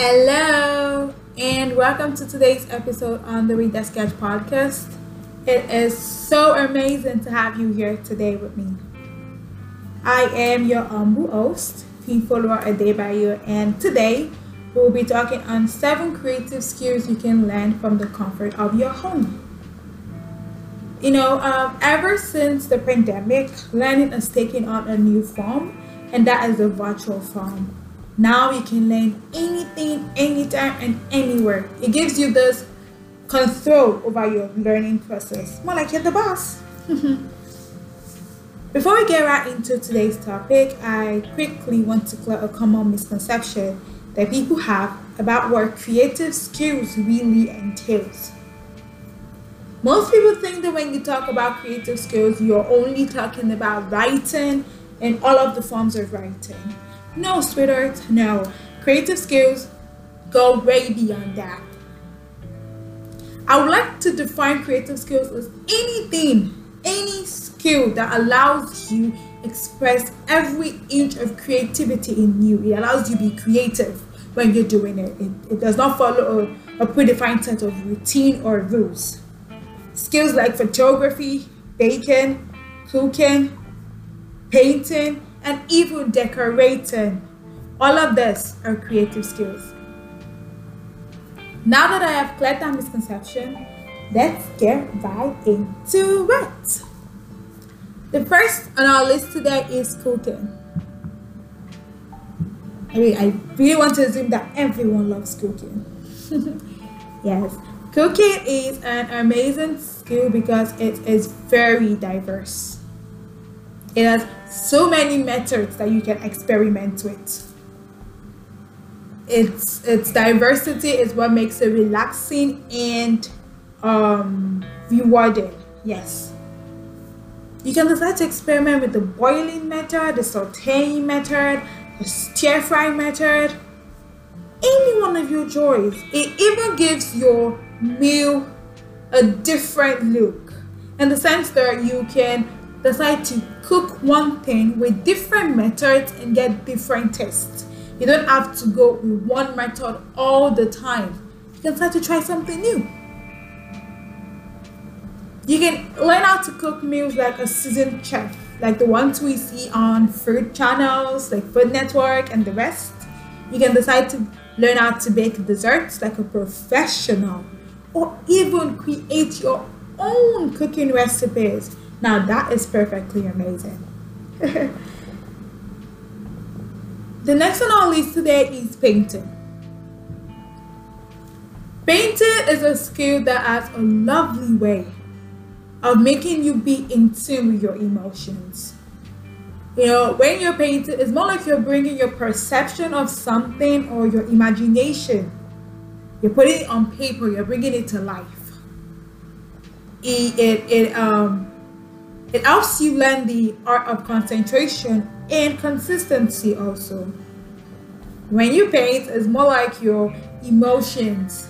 Hello, and welcome to today's episode on the Read That Sketch podcast. It is so amazing to have you here today with me. I am your humble host, P. Follower Adebayo, and today we'll be talking on seven creative skills you can learn from the comfort of your home. You know, um, ever since the pandemic, learning has taken on a new form, and that is the virtual form. Now you can learn anything, anytime, and anywhere. It gives you this control over your learning process. More like you're the boss. Before we get right into today's topic, I quickly want to clear a common misconception that people have about what creative skills really entails. Most people think that when you talk about creative skills, you're only talking about writing and all of the forms of writing. No, sweetheart, no. Creative skills go way beyond that. I would like to define creative skills as anything, any skill that allows you express every inch of creativity in you. It allows you to be creative when you're doing it. It, it does not follow a, a predefined set of routine or rules. Skills like photography, baking, cooking, painting, and even decorating. All of this are creative skills. Now that I have cleared that misconception, let's get right into it. The first on our list today is cooking. I mean, I really want to assume that everyone loves cooking. yes, cooking is an amazing skill because it is very diverse. It has so many methods that you can experiment with. Its its diversity is what makes it relaxing and um, rewarding. Yes. You can decide to experiment with the boiling method, the sauteing method, the stir fry method, any one of your joys. It even gives your meal a different look in the sense that you can decide to cook one thing with different methods and get different tastes. You don't have to go with one method all the time. You can start to try something new. You can learn how to cook meals like a seasoned chef, like the ones we see on food channels like Food Network and the rest. You can decide to learn how to bake desserts like a professional, or even create your own cooking recipes now that is perfectly amazing. the next one on our list today is painting. Painting is a skill that has a lovely way of making you be in tune with your emotions. You know, when you're painting, it's more like you're bringing your perception of something or your imagination. You're putting it on paper, you're bringing it to life. It, it, it um, it helps you learn the art of concentration and consistency also. When you paint, it's more like your emotions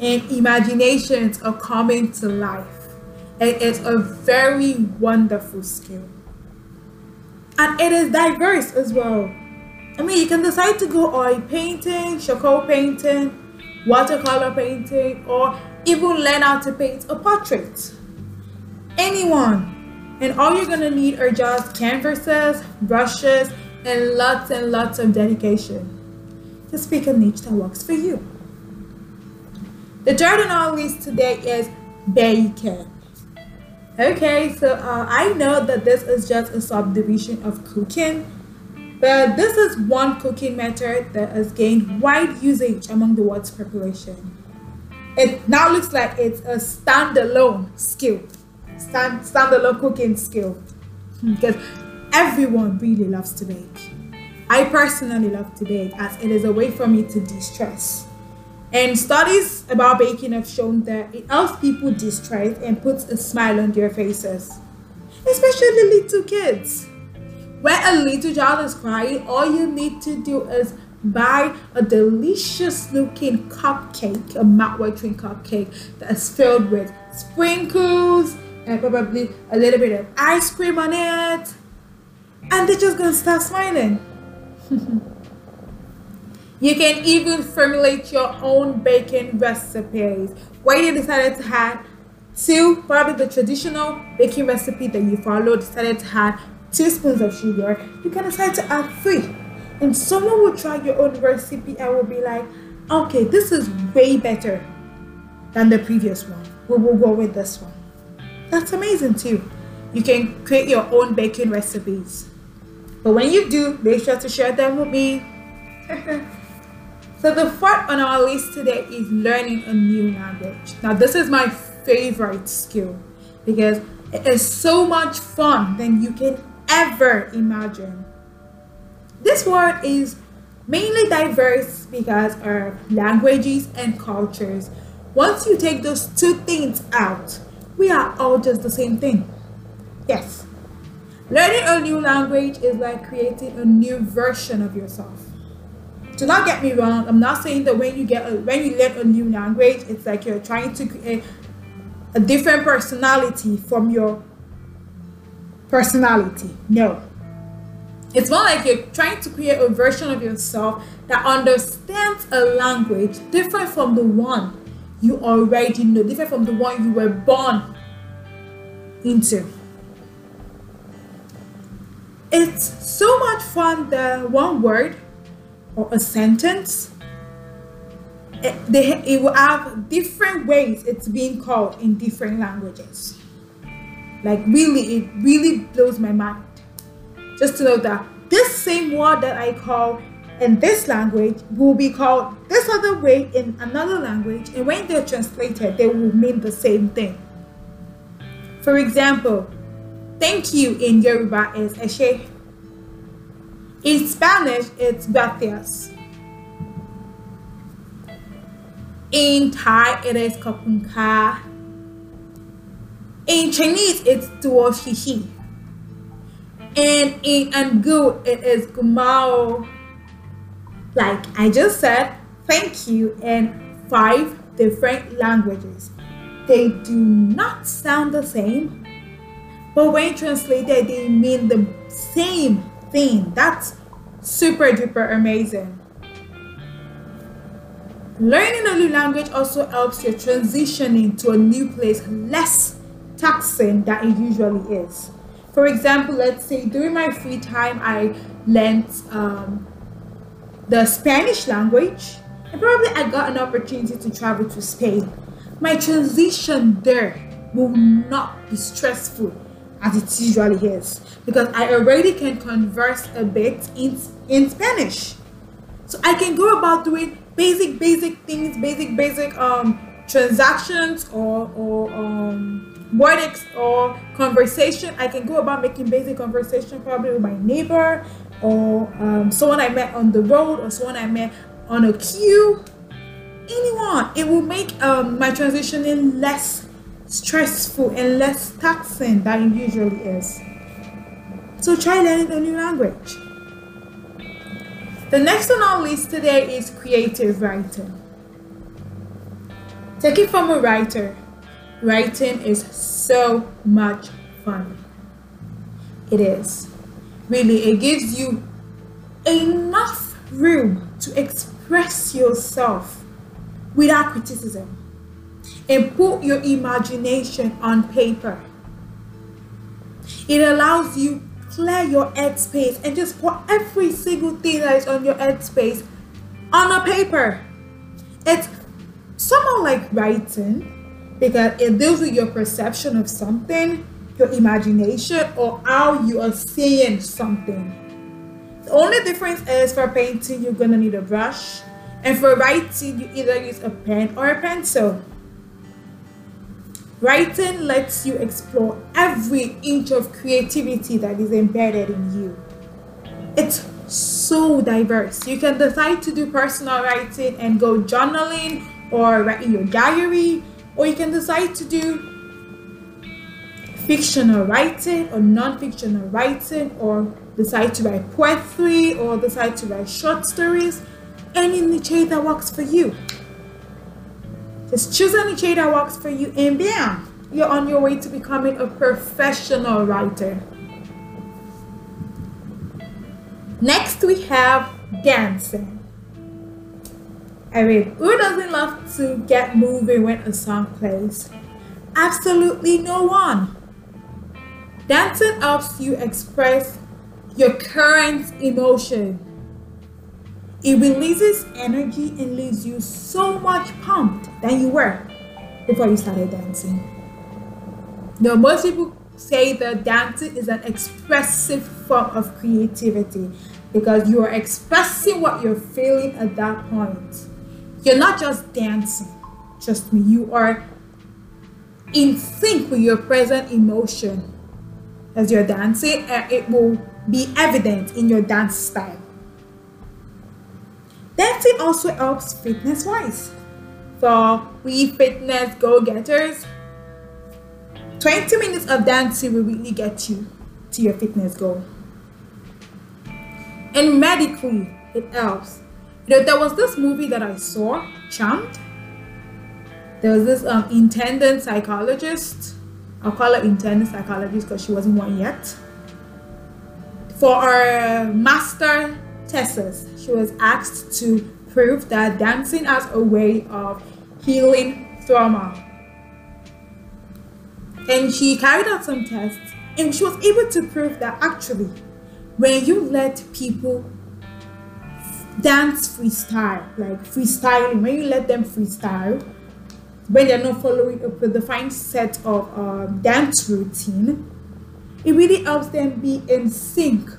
and imaginations are coming to life. It is a very wonderful skill. And it is diverse as well. I mean, you can decide to go oil painting, charcoal painting, watercolor painting, or even learn how to paint a portrait. Anyone and all you're gonna need are just canvases, brushes, and lots and lots of dedication. Just pick a niche that works for you. The third on our list today is baking. Okay, so uh, I know that this is just a subdivision of cooking, but this is one cooking method that has gained wide usage among the world's population. It now looks like it's a standalone skill stand standalone cooking skill because everyone really loves to bake. I personally love to bake as it is a way for me to de-stress. And studies about baking have shown that it helps people de-stress and puts a smile on their faces, especially little kids. When a little child is crying, all you need to do is buy a delicious looking cupcake, a mouth-watering cupcake that is filled with sprinkles and probably a little bit of ice cream on it and they're just gonna start smiling You can even formulate your own baking recipes. Why you decided to add two, probably the traditional baking recipe that you follow, decided to add two spoons of sugar, you can decide to add three. And someone will try your own recipe and will be like, okay, this is way better than the previous one. We will go with this one. That's amazing too. You can create your own baking recipes. But when you do, make sure to share them with me. so the fourth on our list today is learning a new language. Now this is my favorite skill because it is so much fun than you can ever imagine. This world is mainly diverse because of languages and cultures. Once you take those two things out, we are all just the same thing. Yes. Learning a new language is like creating a new version of yourself. Do not get me wrong, I'm not saying that when you get a, when you learn a new language, it's like you're trying to create a different personality from your personality. No. It's more like you're trying to create a version of yourself that understands a language different from the one you already know, different from the one you were born into. It's so much fun that one word or a sentence it, they, it will have different ways it's being called in different languages. Like really, it really blows my mind. Just to know that this same word that I call in this language will be called this other way in another language, and when they're translated, they will mean the same thing. For example, thank you in Yoruba is eshe. In Spanish, it's gracias. In Thai, it is kapunka. In Chinese, it's duoshishi. And in Angu, it is gumao. Like I just said, thank you in five different languages. They do not sound the same, but when translated, they mean the same thing. That's super duper amazing. Learning a new language also helps you transitioning to a new place less taxing than it usually is. For example, let's say during my free time, I learned um, the Spanish language, and probably I got an opportunity to travel to Spain. My transition there will not be stressful as it usually is because I already can converse a bit in, in Spanish. So I can go about doing basic basic things basic basic um transactions or or um word ex- or conversation i can go about making basic conversation probably with my neighbor or um, someone i met on the road or someone i met on a queue anyone it will make um, my transitioning less stressful and less taxing than it usually is so try learning a new language the next on our list today is creative writing. Take it from a writer. Writing is so much fun. It is. Really, it gives you enough room to express yourself without criticism and put your imagination on paper. It allows you to clear your headspace and just put every single thing that is on your headspace on a paper. It's somewhat like writing because it deals with your perception of something, your imagination, or how you are seeing something. The only difference is for painting, you're gonna need a brush, and for writing, you either use a pen or a pencil. Writing lets you explore every inch of creativity that is embedded in you. It's so diverse. You can decide to do personal writing and go journaling or write in your diary, or you can decide to do fictional writing or non-fictional writing or decide to write poetry or decide to write short stories any niche that works for you just choose any niche that works for you and bam, you're on your way to becoming a professional writer. Next, we have dancing. I mean, who doesn't love to get moving when a song plays? Absolutely no one. Dancing helps you express your current emotion. It releases energy and leaves you so much pumped than you were before you started dancing. Now, most people say that dancing is an expressive form of creativity because you are expressing what you're feeling at that point. You're not just dancing, trust me, you are in sync with your present emotion as you're dancing, and it will be evident in your dance style. Dancing also helps fitness wise. For we fitness go getters, 20 minutes of dancing will really get you to your fitness goal. And medically, it helps you know, there was this movie that I saw, Charmed. There was this um, intended psychologist. I'll call her intended psychologist because she wasn't one yet. For our master thesis, she was asked to prove that dancing as a way of healing trauma. And she carried out some tests and she was able to prove that actually, when you let people dance freestyle, like freestyling, when you let them freestyle, when they're not following a predefined set of um, dance routine, it really helps them be in sync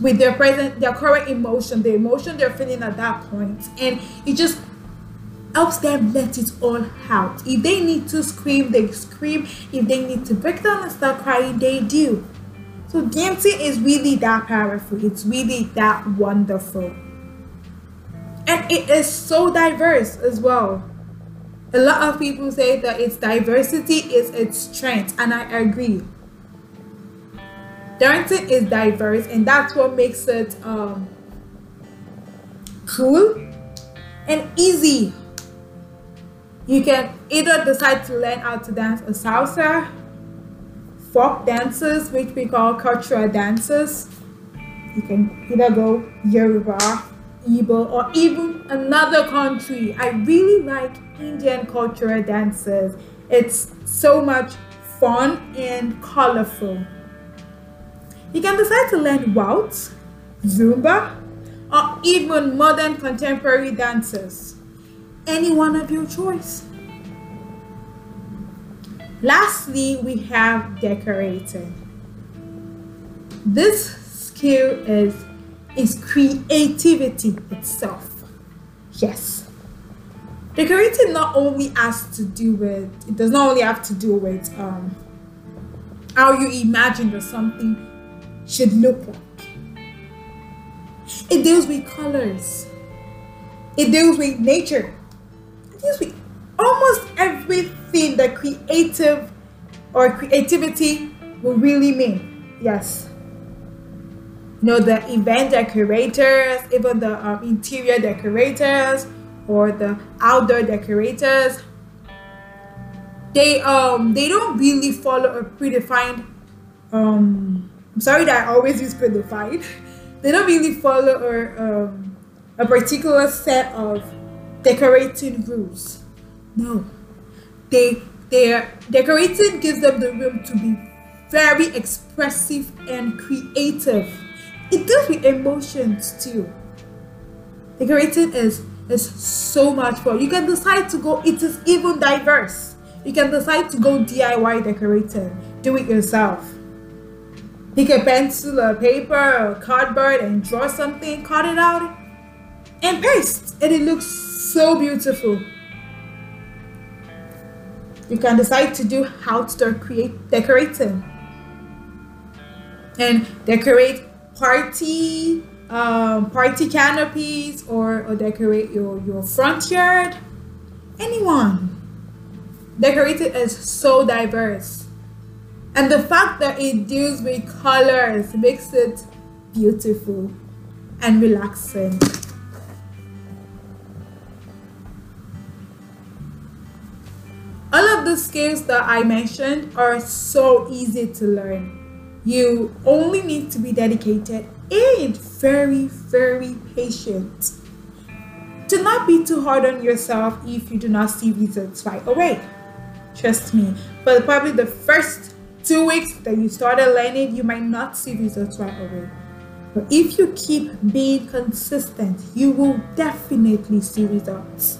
with their present, their current emotion, the emotion they're feeling at that point, and it just helps them let it all out. If they need to scream, they scream. If they need to break down and start crying, they do. So dancing is really that powerful. It's really that wonderful. And it is so diverse as well. A lot of people say that its diversity is its strength, and I agree. Dancing is diverse, and that's what makes it um, cool and easy. You can either decide to learn how to dance a salsa folk dances, which we call cultural dances. You can either go Yoruba, Igbo, or even another country. I really like Indian cultural dances. It's so much fun and colorful. You can decide to learn waltz, Zumba, or even modern contemporary dances. Any one of your choice. Lastly, we have decorating. This skill is, is creativity itself. Yes. Decorating not only has to do with, it does not only have to do with um, how you imagine that something should look like. It deals with colors. It deals with nature. It deals with almost everything that creative or creativity will really mean. Yes. You know, the event decorators, even the um, interior decorators or the outdoor decorators, they um they don't really follow a predefined um I'm sorry that I always use predefined. they don't really follow a um, a particular set of decorating rules. No. They their decorating gives them the room to be very expressive and creative. It deals with emotions too. Decorating is is so much fun. You can decide to go, it is even diverse. You can decide to go DIY decorating, do it yourself. Pick a pencil, a paper, or cardboard and draw something, cut it out, and paste. And it looks so beautiful you can decide to do how to create decorating and decorate party um, party canopies or, or decorate your, your front yard. Anyone. Decorating is so diverse. And the fact that it deals with colors makes it beautiful and relaxing. All of the skills that I mentioned are so easy to learn. You only need to be dedicated and very, very patient Do not be too hard on yourself if you do not see results right away. Trust me, but probably the first two weeks that you started learning, you might not see results right away. But if you keep being consistent, you will definitely see results.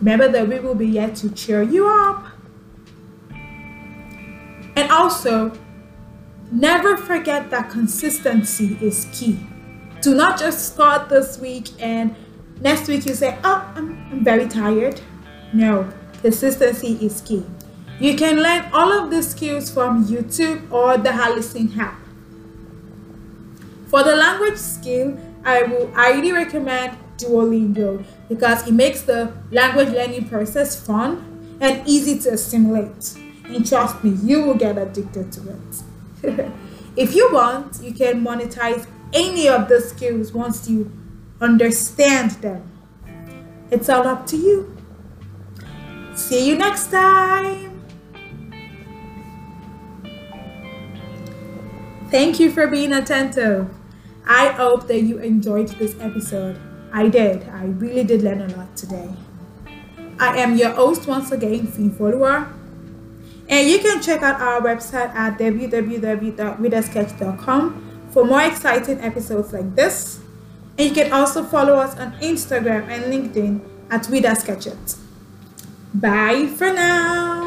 Remember that we will be here to cheer you up. And also, never forget that consistency is key. Do not just start this week and next week you say, Oh, I'm, I'm very tired. No, consistency is key. You can learn all of these skills from YouTube or the Halison app. For the language skill, I will highly recommend Duolingo because it makes the language learning process fun and easy to assimilate. And trust me, you will get addicted to it. if you want, you can monetize any of the skills once you understand them. It's all up to you. See you next time. Thank you for being attentive. I hope that you enjoyed this episode. I did. I really did learn a lot today. I am your host once again, Fee Follower. And you can check out our website at www.readersketch.com for more exciting episodes like this. And you can also follow us on Instagram and LinkedIn at Reader Sketch It. Bye for now.